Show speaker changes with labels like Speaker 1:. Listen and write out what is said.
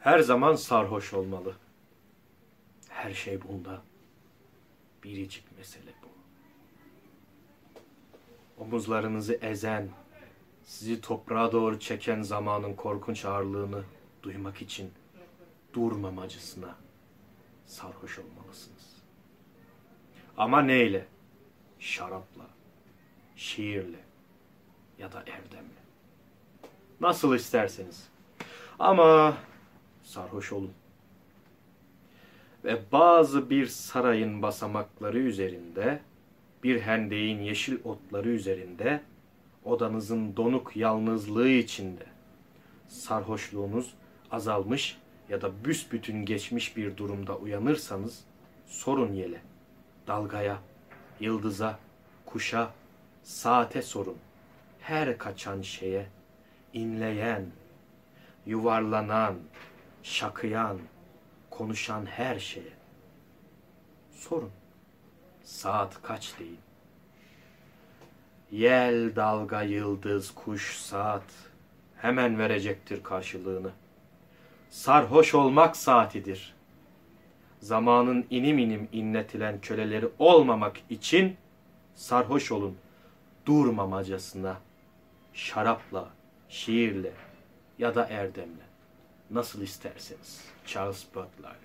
Speaker 1: Her zaman sarhoş olmalı. Her şey bunda. Biricik mesele bu. Omuzlarınızı ezen, sizi toprağa doğru çeken zamanın korkunç ağırlığını duymak için durmamacısına sarhoş olmalısınız. Ama neyle? Şarapla, şiirle ya da erdemle. Nasıl isterseniz. Ama sarhoş olun. Ve bazı bir sarayın basamakları üzerinde, bir hendeğin yeşil otları üzerinde, odanızın donuk yalnızlığı içinde, sarhoşluğunuz azalmış ya da büsbütün geçmiş bir durumda uyanırsanız, sorun yele, dalgaya, yıldıza, kuşa, saate sorun. Her kaçan şeye, inleyen, yuvarlanan, şakıyan, konuşan her şeye. Sorun. Saat kaç deyin. Yel, dalga, yıldız, kuş, saat hemen verecektir karşılığını. Sarhoş olmak saatidir. Zamanın inim inim inletilen köleleri olmamak için sarhoş olun. Durmamacasına, şarapla, şiirle ya da erdemle. Nasıl isterseniz. Charles Butler